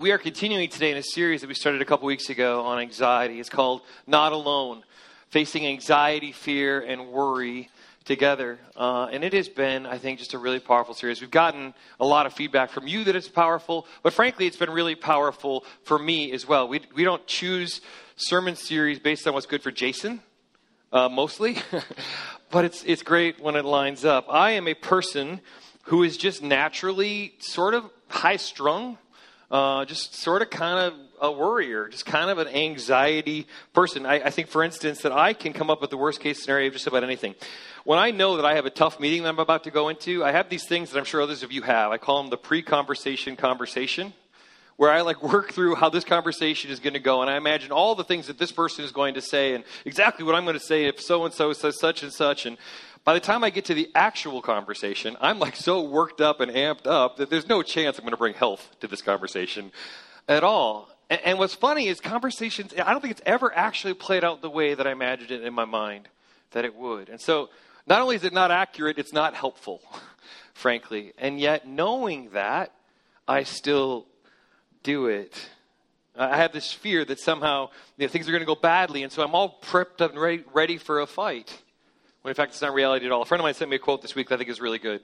We are continuing today in a series that we started a couple weeks ago on anxiety. It's called Not Alone Facing Anxiety, Fear, and Worry Together. Uh, and it has been, I think, just a really powerful series. We've gotten a lot of feedback from you that it's powerful, but frankly, it's been really powerful for me as well. We, we don't choose sermon series based on what's good for Jason, uh, mostly, but it's, it's great when it lines up. I am a person who is just naturally sort of high strung uh, just sort of kind of a worrier, just kind of an anxiety person. I, I, think, for instance, that I can come up with the worst case scenario of just about anything. When I know that I have a tough meeting that I'm about to go into, I have these things that I'm sure others of you have. I call them the pre conversation conversation, where I like work through how this conversation is going to go. And I imagine all the things that this person is going to say and exactly what I'm going to say if so and so says such and such. And by the time I get to the actual conversation, I'm like so worked up and amped up that there's no chance I'm going to bring health to this conversation at all. And, and what's funny is conversations, I don't think it's ever actually played out the way that I imagined it in my mind that it would. And so not only is it not accurate, it's not helpful, frankly. And yet, knowing that, I still do it. I have this fear that somehow you know, things are going to go badly, and so I'm all prepped and ready, ready for a fight when in fact it's not reality at all. A friend of mine sent me a quote this week that I think is really good.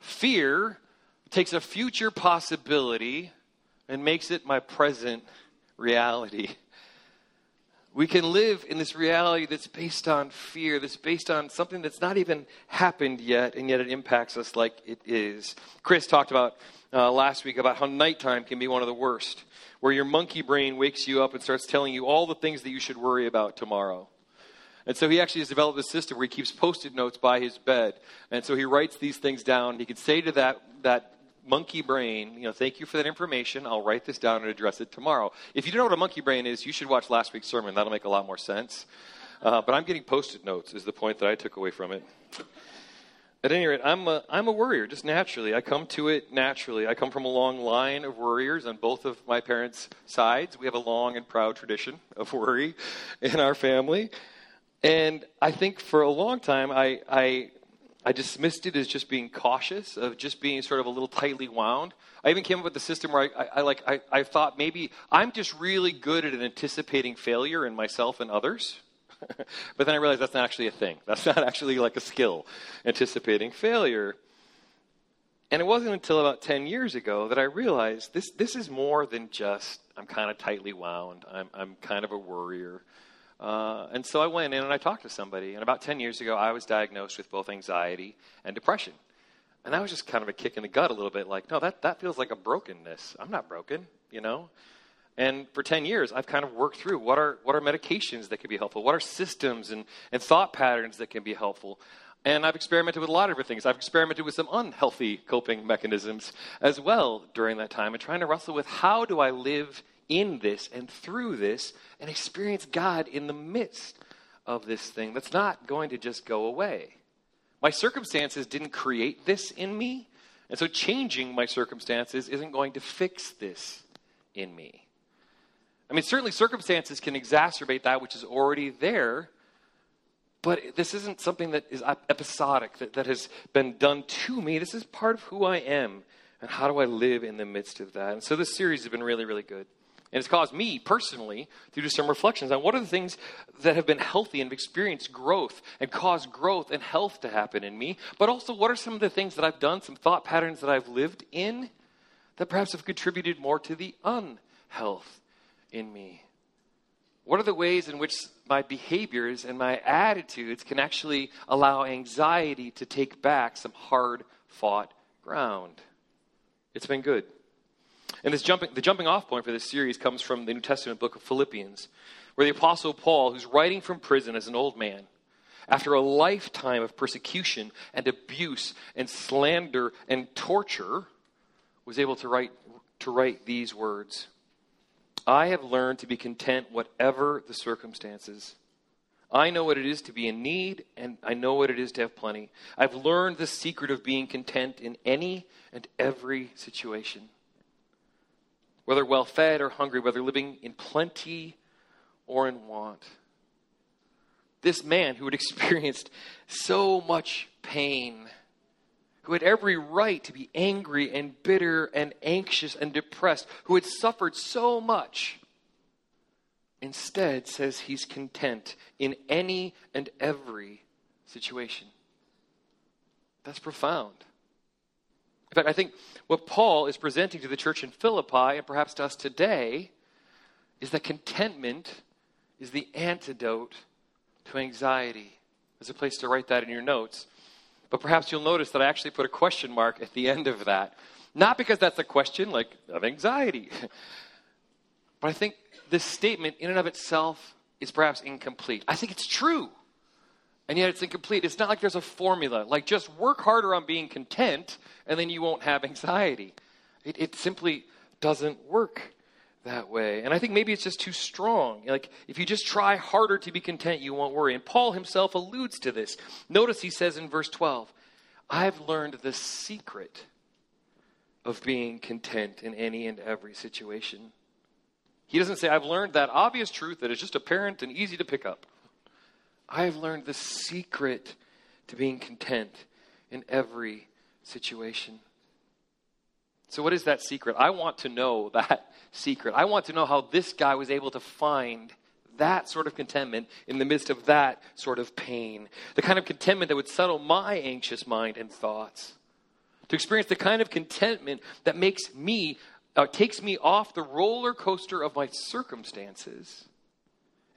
Fear takes a future possibility and makes it my present reality. We can live in this reality that's based on fear, that's based on something that's not even happened yet, and yet it impacts us like it is. Chris talked about uh, last week about how nighttime can be one of the worst, where your monkey brain wakes you up and starts telling you all the things that you should worry about tomorrow. And so he actually has developed a system where he keeps post-it notes by his bed. And so he writes these things down. He can say to that, that monkey brain, you know, thank you for that information. I'll write this down and address it tomorrow. If you don't know what a monkey brain is, you should watch last week's sermon. That'll make a lot more sense. Uh, but I'm getting post-it notes is the point that I took away from it. At any rate, I'm a, I'm a worrier, just naturally. I come to it naturally. I come from a long line of worriers on both of my parents' sides. We have a long and proud tradition of worry in our family. And I think for a long time, I, I, I dismissed it as just being cautious, of just being sort of a little tightly wound. I even came up with a system where I, I, I like I, I thought maybe I'm just really good at anticipating failure in myself and others. but then I realized that's not actually a thing. That's not actually like a skill, anticipating failure. And it wasn't until about 10 years ago that I realized this, this is more than just I'm kind of tightly wound, I'm, I'm kind of a worrier. Uh, and so I went in and I talked to somebody. And about 10 years ago, I was diagnosed with both anxiety and depression. And that was just kind of a kick in the gut a little bit like, no, that, that feels like a brokenness. I'm not broken, you know? And for 10 years, I've kind of worked through what are, what are medications that can be helpful? What are systems and, and thought patterns that can be helpful? And I've experimented with a lot of different things. I've experimented with some unhealthy coping mechanisms as well during that time and trying to wrestle with how do I live in this and through this and experience God in the midst of this thing that's not going to just go away. My circumstances didn't create this in me, and so changing my circumstances isn't going to fix this in me. I mean, certainly circumstances can exacerbate that which is already there, but this isn't something that is episodic, that, that has been done to me. This is part of who I am, and how do I live in the midst of that? And so this series has been really, really good. And it's caused me personally to do some reflections on what are the things that have been healthy and have experienced growth and caused growth and health to happen in me. But also, what are some of the things that I've done, some thought patterns that I've lived in that perhaps have contributed more to the unhealth in me? What are the ways in which my behaviors and my attitudes can actually allow anxiety to take back some hard fought ground? It's been good. And this jumping, the jumping off point for this series comes from the New Testament book of Philippians, where the Apostle Paul, who's writing from prison as an old man, after a lifetime of persecution and abuse and slander and torture, was able to write, to write these words I have learned to be content, whatever the circumstances. I know what it is to be in need, and I know what it is to have plenty. I've learned the secret of being content in any and every situation whether well fed or hungry, whether living in plenty or in want. This man who had experienced so much pain, who had every right to be angry and bitter and anxious and depressed, who had suffered so much, instead says he's content in any and every situation. That's profound. In fact, I think what Paul is presenting to the church in Philippi and perhaps to us today is that contentment is the antidote to anxiety. There's a place to write that in your notes. But perhaps you'll notice that I actually put a question mark at the end of that. Not because that's a question like of anxiety, but I think this statement in and of itself is perhaps incomplete. I think it's true. And yet it's incomplete. It's not like there's a formula, like just work harder on being content and then you won't have anxiety. It, it simply doesn't work that way. And I think maybe it's just too strong. Like, if you just try harder to be content, you won't worry. And Paul himself alludes to this. Notice he says in verse 12, I've learned the secret of being content in any and every situation. He doesn't say, I've learned that obvious truth that is just apparent and easy to pick up. I've learned the secret to being content in every situation. So, what is that secret? I want to know that secret. I want to know how this guy was able to find that sort of contentment in the midst of that sort of pain. The kind of contentment that would settle my anxious mind and thoughts. To experience the kind of contentment that makes me, uh, takes me off the roller coaster of my circumstances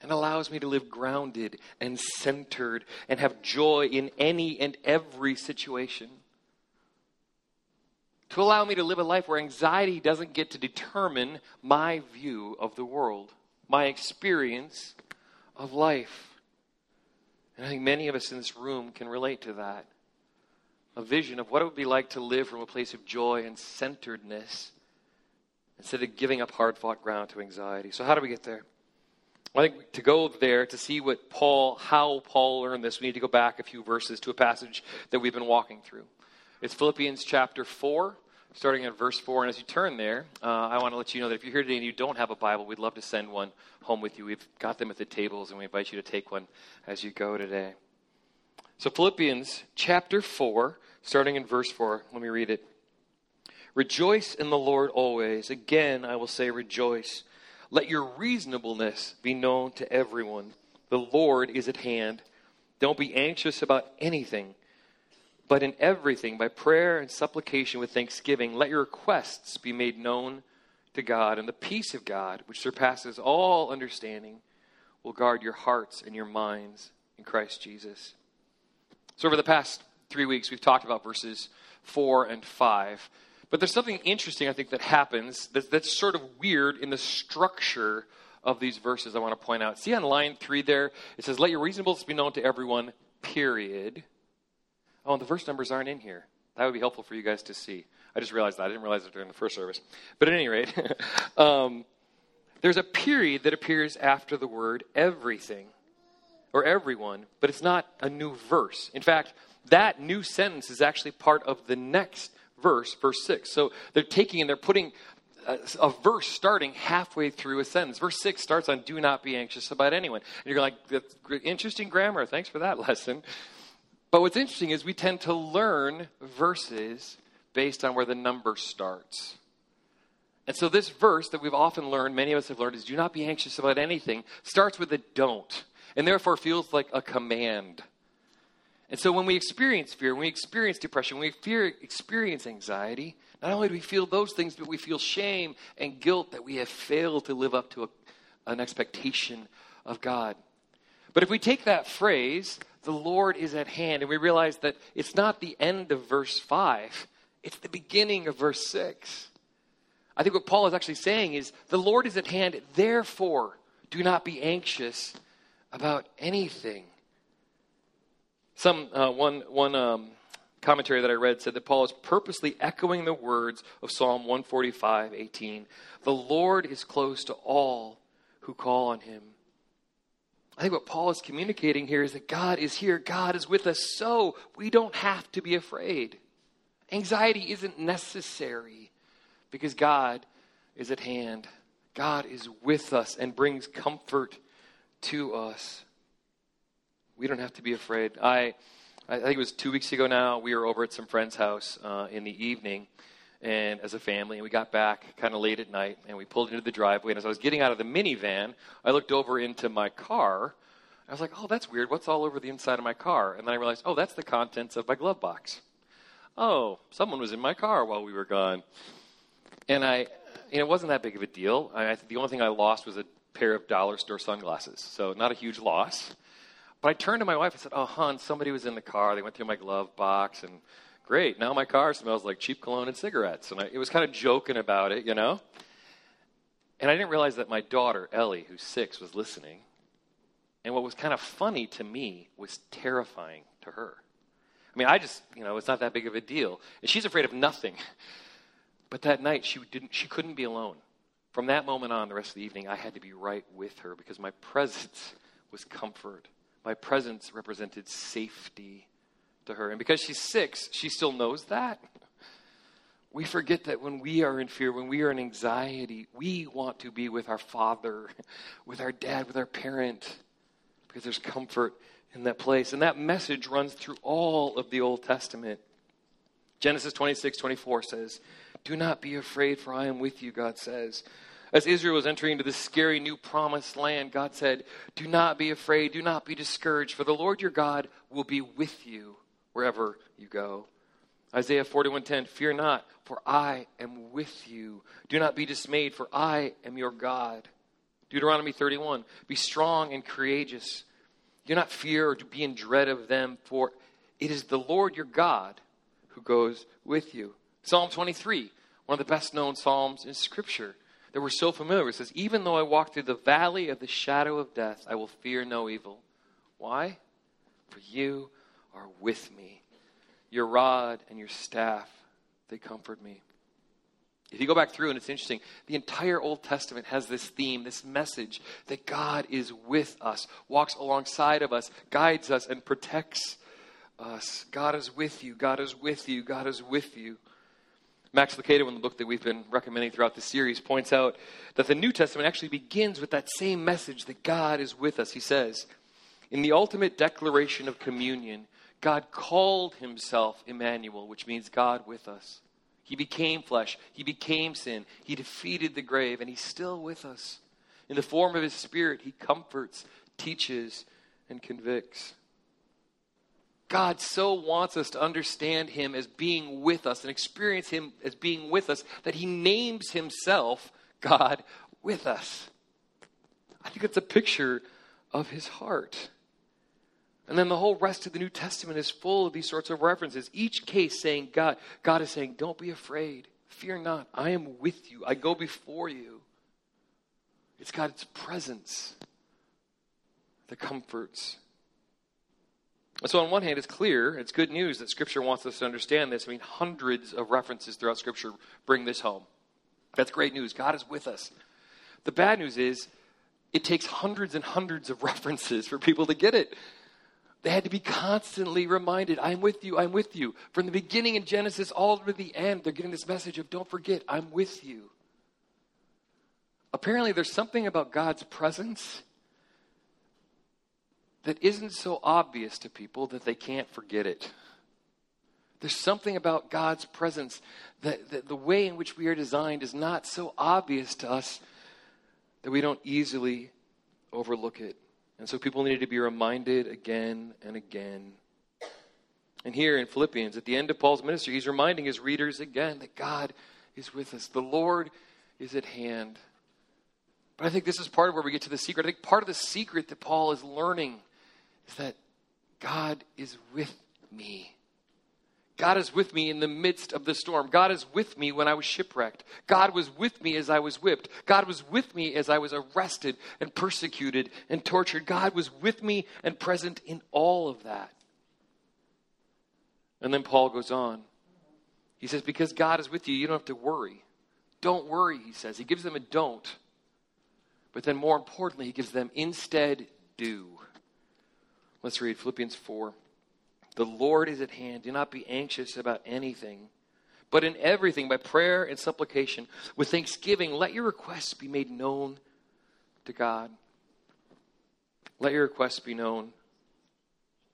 and allows me to live grounded and centered and have joy in any and every situation to allow me to live a life where anxiety doesn't get to determine my view of the world, my experience of life. And I think many of us in this room can relate to that. A vision of what it would be like to live from a place of joy and centeredness instead of giving up hard fought ground to anxiety. So, how do we get there? I think to go there, to see what Paul, how Paul learned this, we need to go back a few verses to a passage that we've been walking through. It's Philippians chapter 4, starting at verse 4. And as you turn there, uh, I want to let you know that if you're here today and you don't have a Bible, we'd love to send one home with you. We've got them at the tables, and we invite you to take one as you go today. So, Philippians chapter 4, starting in verse 4, let me read it. Rejoice in the Lord always. Again, I will say, rejoice. Let your reasonableness be known to everyone. The Lord is at hand. Don't be anxious about anything but in everything, by prayer and supplication with thanksgiving, let your requests be made known to God, and the peace of God, which surpasses all understanding, will guard your hearts and your minds in Christ Jesus. So, over the past three weeks, we've talked about verses 4 and 5. But there's something interesting, I think, that happens that's, that's sort of weird in the structure of these verses I want to point out. See on line 3 there, it says, Let your reasonableness be known to everyone, period. Oh, the verse numbers aren't in here. That would be helpful for you guys to see. I just realized that. I didn't realize it during the first service. But at any rate, um, there's a period that appears after the word everything or everyone, but it's not a new verse. In fact, that new sentence is actually part of the next verse, verse 6. So they're taking and they're putting a, a, verse starting halfway through a sentence. Verse 6 starts on do not be anxious about anyone. And you're like, that's interesting grammar. Thanks for that lesson. But what's interesting is we tend to learn verses based on where the number starts. And so this verse that we've often learned, many of us have learned, is do not be anxious about anything, starts with a don't, and therefore feels like a command. And so when we experience fear, when we experience depression, when we fear, experience anxiety, not only do we feel those things, but we feel shame and guilt that we have failed to live up to a, an expectation of God. But if we take that phrase, the Lord is at hand. And we realize that it's not the end of verse 5, it's the beginning of verse 6. I think what Paul is actually saying is the Lord is at hand, therefore, do not be anxious about anything. Some uh, one one um, commentary that I read said that Paul is purposely echoing the words of Psalm 145, 18. The Lord is close to all who call on him. I think what Paul is communicating here is that God is here, God is with us, so we don't have to be afraid. Anxiety isn't necessary because God is at hand. God is with us and brings comfort to us. We don't have to be afraid. I I think it was two weeks ago now. We were over at some friend's house uh, in the evening, and as a family, and we got back kind of late at night, and we pulled into the driveway. And as I was getting out of the minivan, I looked over into my car. I was like, "Oh, that's weird. What's all over the inside of my car?" And then I realized, "Oh, that's the contents of my glove box." Oh, someone was in my car while we were gone, and I, you know, it wasn't that big of a deal. I, I the only thing I lost was a pair of dollar store sunglasses, so not a huge loss. But I turned to my wife and said, Oh, hon, somebody was in the car. They went through my glove box, and great. Now my car smells like cheap cologne and cigarettes. And I, it was kind of joking about it, you know? And I didn't realize that my daughter, Ellie, who's six, was listening. And what was kind of funny to me was terrifying to her. I mean, I just, you know, it's not that big of a deal. And she's afraid of nothing. But that night, she, didn't, she couldn't be alone. From that moment on, the rest of the evening, I had to be right with her because my presence was comfort. My presence represented safety to her. And because she's six, she still knows that. We forget that when we are in fear, when we are in anxiety, we want to be with our father, with our dad, with our parent, because there's comfort in that place. And that message runs through all of the Old Testament. Genesis 26, 24 says, Do not be afraid, for I am with you, God says. As Israel was entering into this scary new promised land, God said, Do not be afraid, do not be discouraged, for the Lord your God will be with you wherever you go. Isaiah 41:10 Fear not for I am with you. Do not be dismayed for I am your God. Deuteronomy 31 Be strong and courageous. Do not fear or be in dread of them for it is the Lord your God who goes with you. Psalm 23 one of the best known psalms in scripture that we're so familiar with it says even though I walk through the valley of the shadow of death I will fear no evil why for you are with me. Your rod and your staff, they comfort me. If you go back through, and it's interesting, the entire Old Testament has this theme, this message that God is with us, walks alongside of us, guides us, and protects us. God is with you. God is with you. God is with you. Max Lucado, in the book that we've been recommending throughout the series, points out that the New Testament actually begins with that same message that God is with us. He says, In the ultimate declaration of communion, God called himself Emmanuel, which means God with us. He became flesh, he became sin, he defeated the grave, and he's still with us. In the form of his spirit, he comforts, teaches, and convicts. God so wants us to understand him as being with us and experience him as being with us that he names himself God with us. I think it's a picture of his heart. And then the whole rest of the New Testament is full of these sorts of references. Each case saying, God, God is saying, don't be afraid. Fear not. I am with you. I go before you. It's God's presence that comforts. And so, on one hand, it's clear, it's good news that Scripture wants us to understand this. I mean, hundreds of references throughout Scripture bring this home. That's great news. God is with us. The bad news is, it takes hundreds and hundreds of references for people to get it. They had to be constantly reminded, I'm with you, I'm with you. From the beginning in Genesis all to the end, they're getting this message of, don't forget, I'm with you. Apparently, there's something about God's presence that isn't so obvious to people that they can't forget it. There's something about God's presence that, that, the way in which we are designed is not so obvious to us that we don't easily overlook it. And so people needed to be reminded again and again. And here in Philippians, at the end of Paul's ministry, he's reminding his readers again that God is with us. The Lord is at hand. But I think this is part of where we get to the secret. I think part of the secret that Paul is learning is that God is with me. God is with me in the midst of the storm. God is with me when I was shipwrecked. God was with me as I was whipped. God was with me as I was arrested and persecuted and tortured. God was with me and present in all of that. And then Paul goes on. He says, Because God is with you, you don't have to worry. Don't worry, he says. He gives them a don't. But then more importantly, he gives them instead do. Let's read Philippians 4. The Lord is at hand. Do not be anxious about anything. But in everything, by prayer and supplication, with thanksgiving, let your requests be made known to God. Let your requests be known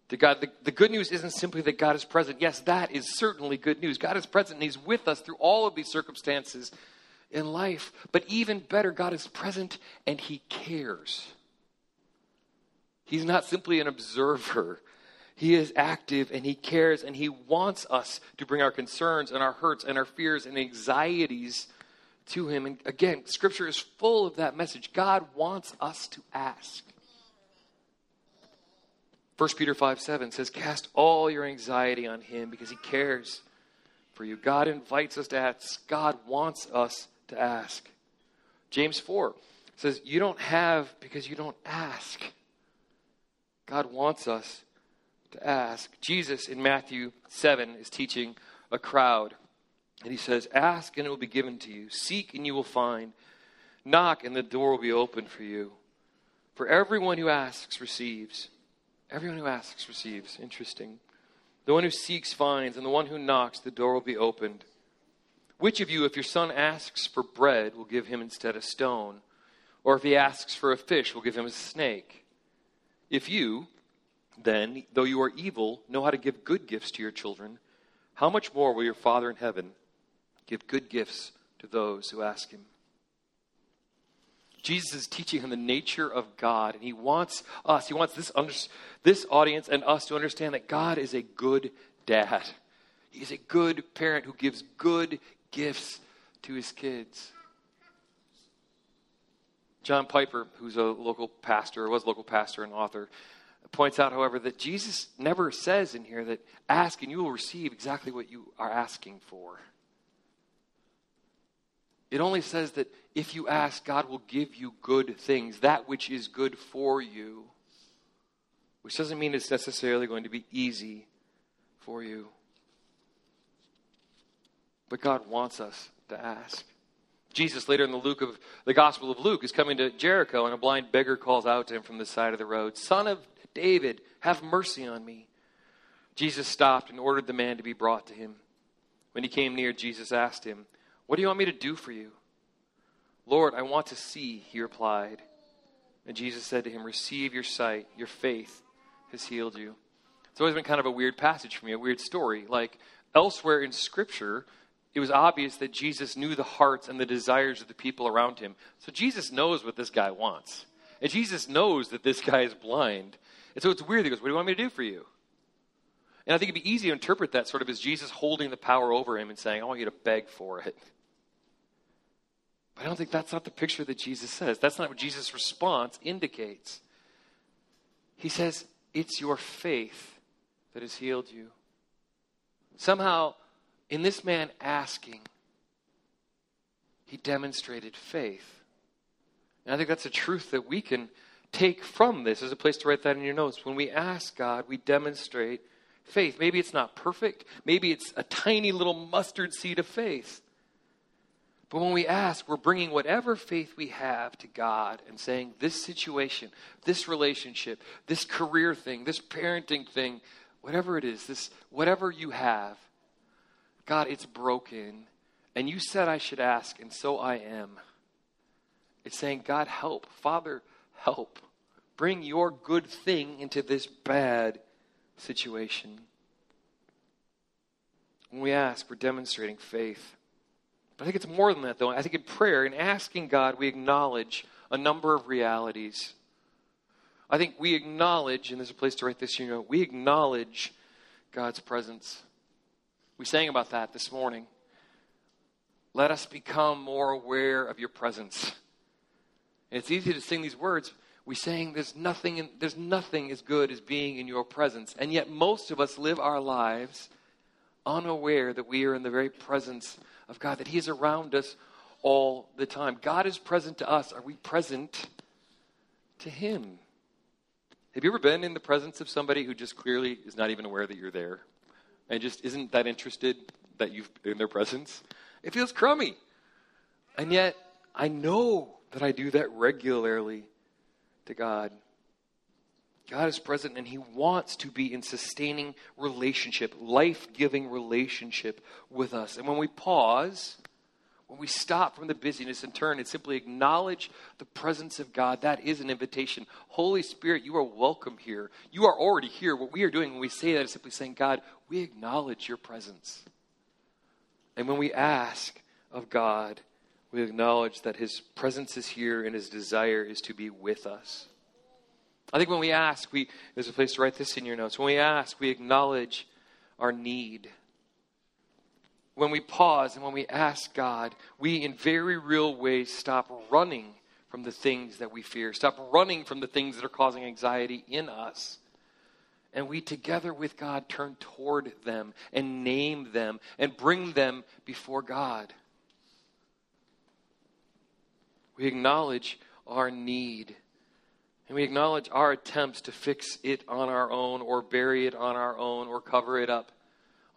to God. The, the good news isn't simply that God is present. Yes, that is certainly good news. God is present and He's with us through all of these circumstances in life. But even better, God is present and He cares. He's not simply an observer. He is active and he cares and he wants us to bring our concerns and our hurts and our fears and anxieties to him. And again, scripture is full of that message. God wants us to ask. 1 Peter 5 7 says, Cast all your anxiety on him because he cares for you. God invites us to ask. God wants us to ask. James 4 says, You don't have because you don't ask. God wants us to ask. Jesus in Matthew 7 is teaching a crowd. And he says, Ask and it will be given to you. Seek and you will find. Knock and the door will be opened for you. For everyone who asks receives. Everyone who asks receives. Interesting. The one who seeks finds, and the one who knocks, the door will be opened. Which of you, if your son asks for bread, will give him instead a stone? Or if he asks for a fish, will give him a snake? If you, then, though you are evil, know how to give good gifts to your children, how much more will your Father in heaven give good gifts to those who ask him? Jesus is teaching him the nature of God, and he wants us, he wants this, under, this audience and us to understand that God is a good dad. He's a good parent who gives good gifts to his kids. John Piper, who's a local pastor, was local pastor and author, points out, however, that Jesus never says in here that ask and you will receive exactly what you are asking for. It only says that if you ask, God will give you good things, that which is good for you, which doesn't mean it's necessarily going to be easy for you. But God wants us to ask. Jesus, later in the Luke of the Gospel of Luke, is coming to Jericho, and a blind beggar calls out to him from the side of the road, Son of David, have mercy on me. Jesus stopped and ordered the man to be brought to him. When he came near, Jesus asked him, What do you want me to do for you? Lord, I want to see, he replied. And Jesus said to him, Receive your sight. Your faith has healed you. It's always been kind of a weird passage for me, a weird story. Like elsewhere in Scripture, it was obvious that Jesus knew the hearts and the desires of the people around him. So Jesus knows what this guy wants. And Jesus knows that this guy is blind. And so it's weird. He goes, What do you want me to do for you? And I think it'd be easy to interpret that sort of as Jesus holding the power over him and saying, I want you to beg for it. But I don't think that's not the picture that Jesus says. That's not what Jesus' response indicates. He says, It's your faith that has healed you. Somehow, in this man asking, he demonstrated faith. And I think that's a truth that we can take from this. There's a place to write that in your notes. When we ask God, we demonstrate faith. Maybe it's not perfect, maybe it's a tiny little mustard seed of faith. But when we ask, we're bringing whatever faith we have to God and saying, this situation, this relationship, this career thing, this parenting thing, whatever it is, this whatever you have, God, it's broken. And you said I should ask, and so I am. It's saying, God, help. Father, help. Bring your good thing into this bad situation. When we ask, we're demonstrating faith. But I think it's more than that, though. I think in prayer, in asking God, we acknowledge a number of realities. I think we acknowledge, and there's a place to write this, you know, we acknowledge God's presence. We sang about that this morning. Let us become more aware of your presence. And it's easy to sing these words. We sang there's nothing in, there's nothing as good as being in your presence. And yet most of us live our lives unaware that we are in the very presence of God, that He is around us all the time. God is present to us. Are we present to Him? Have you ever been in the presence of somebody who just clearly is not even aware that you're there? And just isn't that interested that you've in their presence, it feels crummy. And yet, I know that I do that regularly to God. God is present and He wants to be in sustaining relationship, life giving relationship with us. And when we pause, when we stop from the busyness and turn and simply acknowledge the presence of God, that is an invitation. Holy Spirit, you are welcome here. You are already here. What we are doing when we say that is simply saying, God, we acknowledge your presence. And when we ask of God, we acknowledge that his presence is here and his desire is to be with us. I think when we ask, we there's a place to write this in your notes. When we ask, we acknowledge our need when we pause and when we ask God, we in very real ways stop running from the things that we fear, stop running from the things that are causing anxiety in us. And we together with God turn toward them and name them and bring them before God. We acknowledge our need. And we acknowledge our attempts to fix it on our own or bury it on our own or cover it up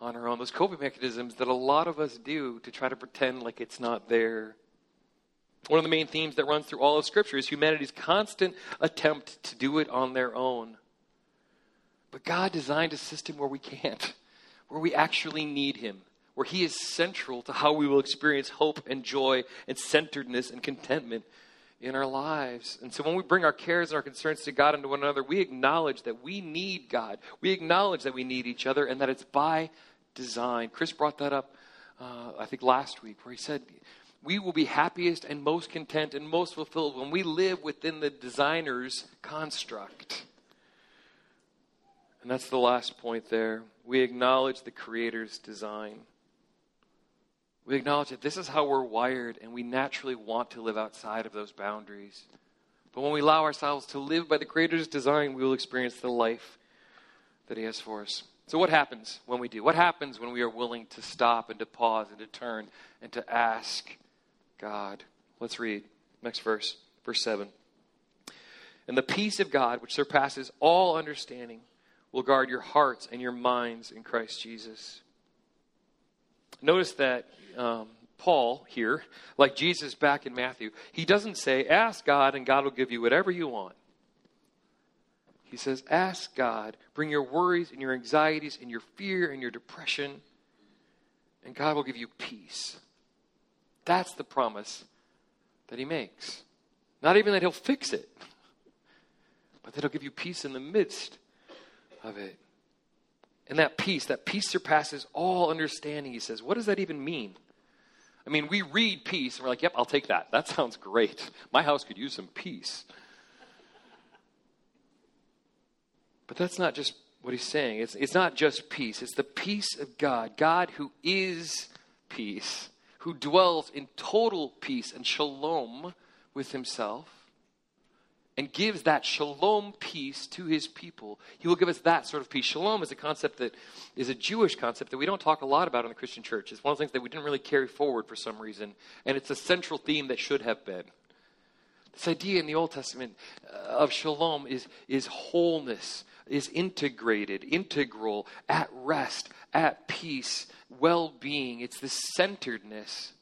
on our own. Those coping mechanisms that a lot of us do to try to pretend like it's not there. One of the main themes that runs through all of Scripture is humanity's constant attempt to do it on their own. But God designed a system where we can't, where we actually need Him, where He is central to how we will experience hope and joy and centeredness and contentment in our lives. And so when we bring our cares and our concerns to God and to one another, we acknowledge that we need God. We acknowledge that we need each other and that it's by design. Chris brought that up, uh, I think, last week, where he said, We will be happiest and most content and most fulfilled when we live within the designer's construct. And that's the last point there. We acknowledge the Creator's design. We acknowledge that this is how we're wired, and we naturally want to live outside of those boundaries. But when we allow ourselves to live by the Creator's design, we will experience the life that He has for us. So, what happens when we do? What happens when we are willing to stop and to pause and to turn and to ask God? Let's read next verse, verse 7. And the peace of God, which surpasses all understanding, will guard your hearts and your minds in Christ Jesus. Notice that um, Paul here, like Jesus back in Matthew, he doesn't say, Ask God and God will give you whatever you want. He says, Ask God, bring your worries and your anxieties and your fear and your depression, and God will give you peace. That's the promise that He makes. Not even that He'll fix it, but that He'll give you peace in the midst of it. And that peace, that peace surpasses all understanding, He says. What does that even mean? I mean, we read peace and we're like, yep, I'll take that. That sounds great. My house could use some peace. But that's not just what he's saying. It's, it's not just peace, it's the peace of God. God who is peace, who dwells in total peace and shalom with himself, and gives that shalom peace to his people. He will give us that sort of peace. Shalom is a concept that is a Jewish concept that we don't talk a lot about in the Christian church. It's one of the things that we didn't really carry forward for some reason, and it's a central theme that should have been. This idea in the Old Testament uh, of shalom is, is wholeness, is integrated, integral, at rest, at peace, well being. It's the centeredness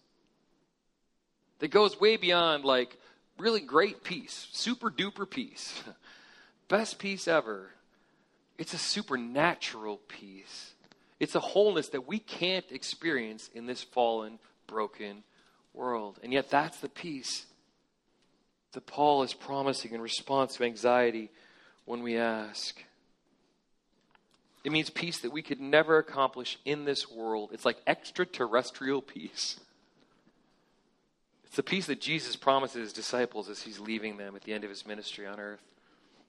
that goes way beyond like really great peace, super duper peace, best peace ever. It's a supernatural peace. It's a wholeness that we can't experience in this fallen, broken world. And yet, that's the peace that Paul is promising in response to anxiety when we ask. It means peace that we could never accomplish in this world. It's like extraterrestrial peace. It's the peace that Jesus promises his disciples as he's leaving them at the end of his ministry on earth.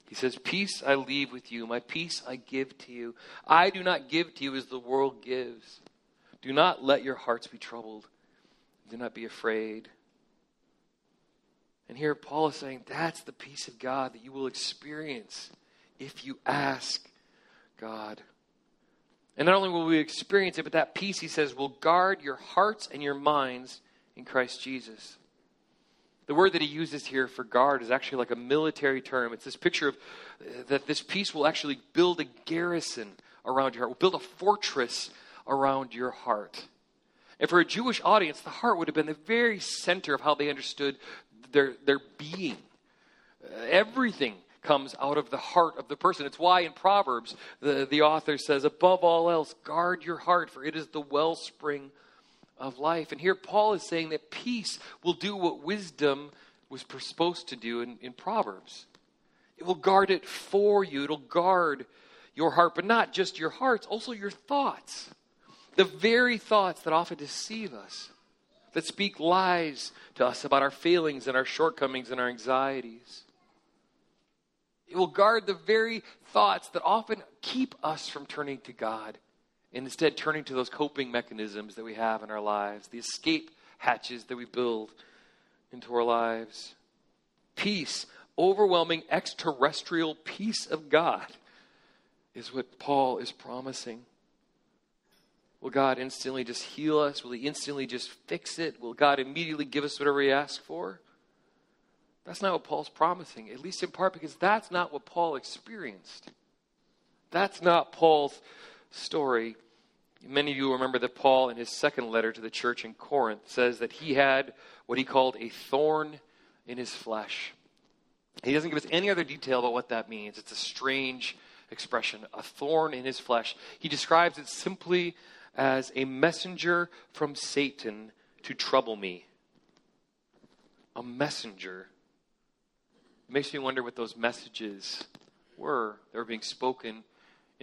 He says, Peace I leave with you, my peace I give to you. I do not give to you as the world gives. Do not let your hearts be troubled. Do not be afraid. And here Paul is saying that's the peace of God that you will experience if you ask God. And not only will we experience it, but that peace, he says, will guard your hearts and your minds in Christ Jesus. The word that he uses here for guard is actually like a military term. It's this picture of uh, that this peace will actually build a garrison around your heart, will build a fortress around your heart. And for a Jewish audience, the heart would have been the very center of how they understood their, their being. Uh, everything comes out of the heart of the person. It's why in Proverbs, the, the author says, above all else, guard your heart, for it is the wellspring of life. And here Paul is saying that peace will do what wisdom was supposed to do in, in Proverbs. It will guard it for you, it'll guard your heart, but not just your hearts, also your thoughts. The very thoughts that often deceive us, that speak lies to us about our failings and our shortcomings and our anxieties. It will guard the very thoughts that often keep us from turning to God and instead turning to those coping mechanisms that we have in our lives, the escape hatches that we build into our lives. Peace, overwhelming extraterrestrial peace of God, is what Paul is promising. Will God instantly just heal us? Will He instantly just fix it? Will God immediately give us whatever we ask for? That's not what Paul's promising, at least in part because that's not what Paul experienced. That's not Paul's story. Many of you remember that Paul, in his second letter to the church in Corinth, says that he had what he called a thorn in his flesh. He doesn't give us any other detail about what that means. It's a strange expression, a thorn in his flesh. He describes it simply as a messenger from Satan to trouble me. A messenger. It makes me wonder what those messages were that were being spoken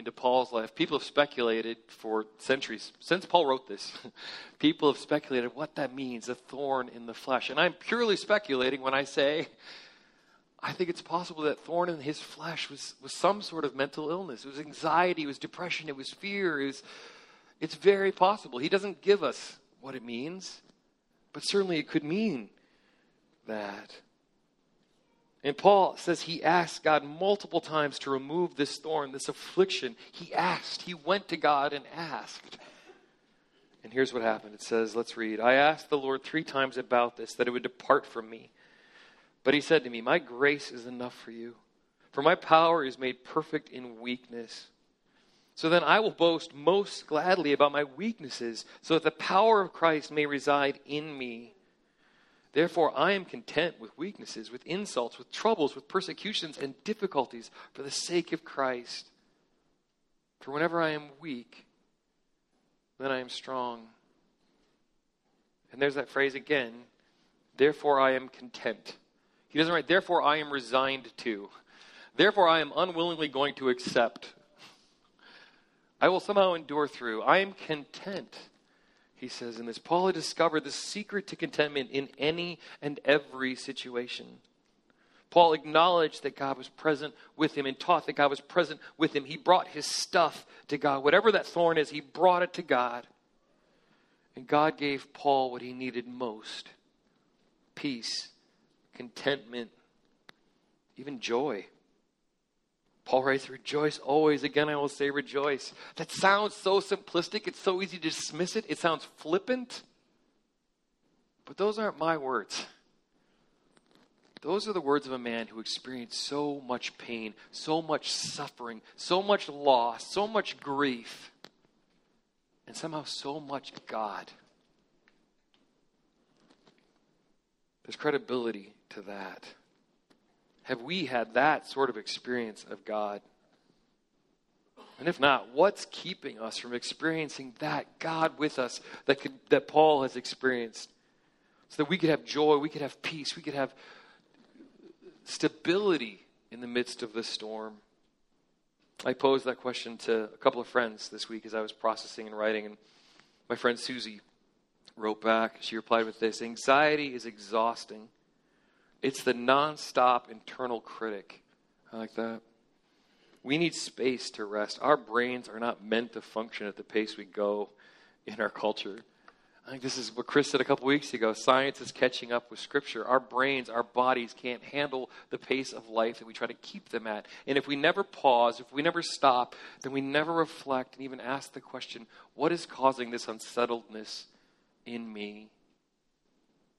into Paul's life. People have speculated for centuries, since Paul wrote this, people have speculated what that means, a thorn in the flesh. And I'm purely speculating when I say, I think it's possible that thorn in his flesh was, was some sort of mental illness. It was anxiety, it was depression, it was fear. It was, it's very possible. He doesn't give us what it means, but certainly it could mean that. And Paul says he asked God multiple times to remove this thorn, this affliction. He asked, he went to God and asked. And here's what happened it says, let's read. I asked the Lord three times about this, that it would depart from me. But he said to me, My grace is enough for you, for my power is made perfect in weakness. So then I will boast most gladly about my weaknesses, so that the power of Christ may reside in me. Therefore, I am content with weaknesses, with insults, with troubles, with persecutions, and difficulties for the sake of Christ. For whenever I am weak, then I am strong. And there's that phrase again therefore I am content. He doesn't write, therefore I am resigned to. Therefore I am unwillingly going to accept. I will somehow endure through. I am content he says in this. Paul had discovered the secret to contentment in any and every situation. Paul acknowledged that God was present with him and taught that God was present with him. He brought his stuff to God. Whatever that thorn is, he brought it to God. And God gave Paul what he needed most peace, contentment, even joy. Paul writes, Rejoice always. Again, I will say rejoice. That sounds so simplistic. It's so easy to dismiss it. It sounds flippant. But those aren't my words. Those are the words of a man who experienced so much pain, so much suffering, so much loss, so much grief, and somehow so much God. There's credibility to that. Have we had that sort of experience of God? And if not, what's keeping us from experiencing that God with us that, could, that Paul has experienced? So that we could have joy, we could have peace, we could have stability in the midst of the storm. I posed that question to a couple of friends this week as I was processing and writing, and my friend Susie wrote back. She replied with this Anxiety is exhausting it's the nonstop internal critic. I like that. We need space to rest. Our brains are not meant to function at the pace we go in our culture. I think this is what Chris said a couple weeks ago. Science is catching up with Scripture. Our brains, our bodies can't handle the pace of life that we try to keep them at. And if we never pause, if we never stop, then we never reflect and even ask the question what is causing this unsettledness in me?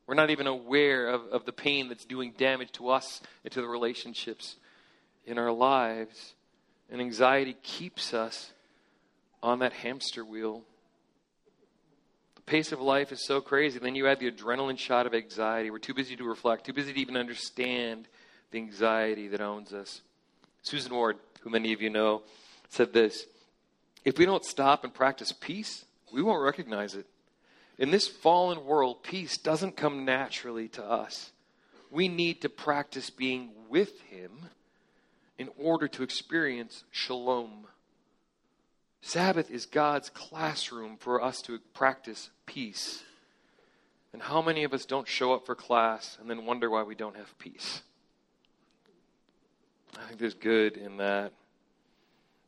We're not even aware of, of the pain that's doing damage to us and to the relationships in our lives. And anxiety keeps us on that hamster wheel. The pace of life is so crazy. Then you add the adrenaline shot of anxiety. We're too busy to reflect, too busy to even understand the anxiety that owns us. Susan Ward, who many of you know, said this If we don't stop and practice peace, we won't recognize it. In this fallen world, peace doesn't come naturally to us. We need to practice being with Him in order to experience shalom. Sabbath is God's classroom for us to practice peace. And how many of us don't show up for class and then wonder why we don't have peace? I think there's good in that.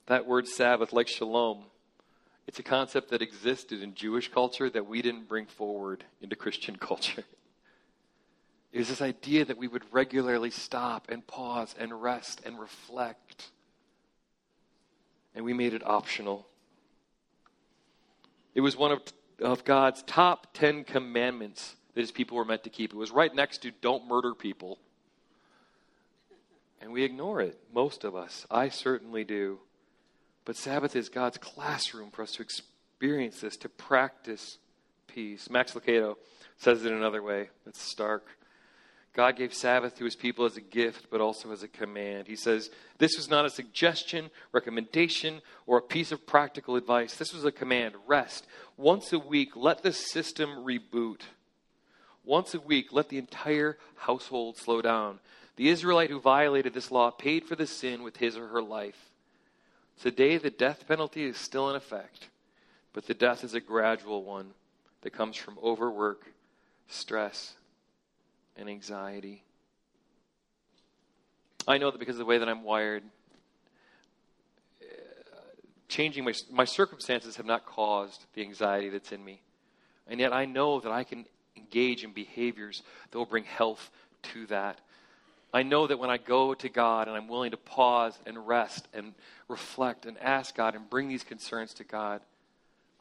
That word Sabbath, like shalom, it's a concept that existed in Jewish culture that we didn't bring forward into Christian culture. It was this idea that we would regularly stop and pause and rest and reflect. And we made it optional. It was one of, of God's top 10 commandments that his people were meant to keep. It was right next to don't murder people. And we ignore it, most of us. I certainly do. But Sabbath is God's classroom for us to experience this, to practice peace. Max Lucado says it another way. It's stark. God gave Sabbath to his people as a gift, but also as a command. He says, This was not a suggestion, recommendation, or a piece of practical advice. This was a command rest. Once a week, let the system reboot. Once a week, let the entire household slow down. The Israelite who violated this law paid for the sin with his or her life. Today, the death penalty is still in effect, but the death is a gradual one that comes from overwork, stress, and anxiety. I know that because of the way that I'm wired, uh, changing my, my circumstances have not caused the anxiety that's in me. And yet I know that I can engage in behaviors that will bring health to that. I know that when I go to God and I'm willing to pause and rest and reflect and ask God and bring these concerns to God,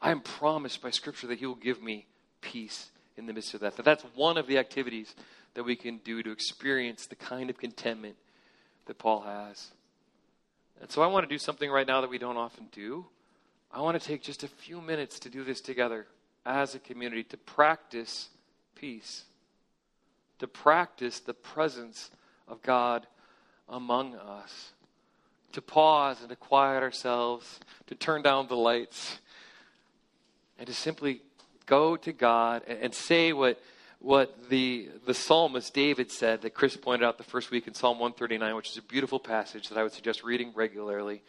I am promised by Scripture that He will give me peace in the midst of that. That that's one of the activities that we can do to experience the kind of contentment that Paul has. And so I want to do something right now that we don't often do. I want to take just a few minutes to do this together as a community to practice peace, to practice the presence of God among us. To pause and to quiet ourselves, to turn down the lights, and to simply go to God and, say what, what the, the psalmist David said that Chris pointed out the first week in Psalm 139, which is a beautiful passage that I would suggest reading regularly.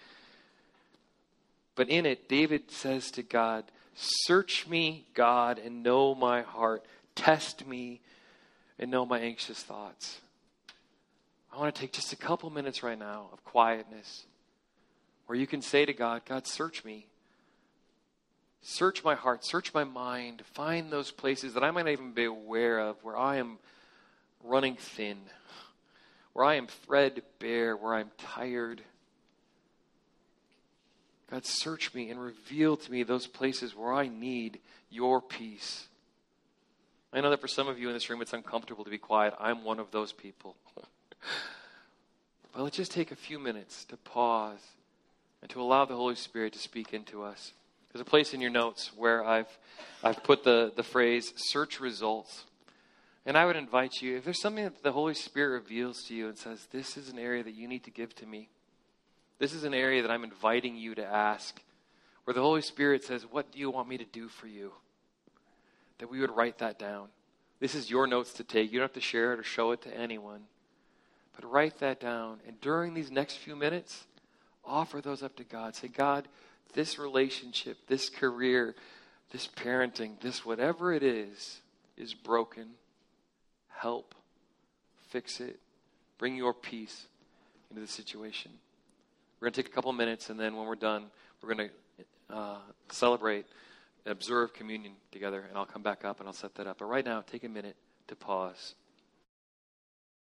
But in it, David says to God, Search me, God, and know my heart. Test me and know my anxious thoughts. I want to take just a couple minutes right now of quietness where you can say to God, God, search me. Search my heart, search my mind, find those places that I might not even be aware of where I am running thin, where I am threadbare, where I'm tired. God, search me and reveal to me those places where I need your peace. I know that for some of you in this room, it's uncomfortable to be quiet. I'm one of those people. But let's just take a few minutes to pause and to allow the Holy Spirit to speak into us. There's a place in your notes where I've, I've put the, the phrase search results. And I would invite you, if there's something that the Holy Spirit reveals to you and says, this is an area that you need to give to me, this is an area that I'm inviting you to ask, where the Holy Spirit says, What do you want me to do for you? That we would write that down. This is your notes to take. You don't have to share it or show it to anyone. But write that down. And during these next few minutes, offer those up to God. Say, God, this relationship, this career, this parenting, this whatever it is, is broken. Help. Fix it. Bring your peace into the situation. We're going to take a couple minutes, and then when we're done, we're going to uh, celebrate observe communion together, and I'll come back up and I'll set that up. But right now, take a minute to pause.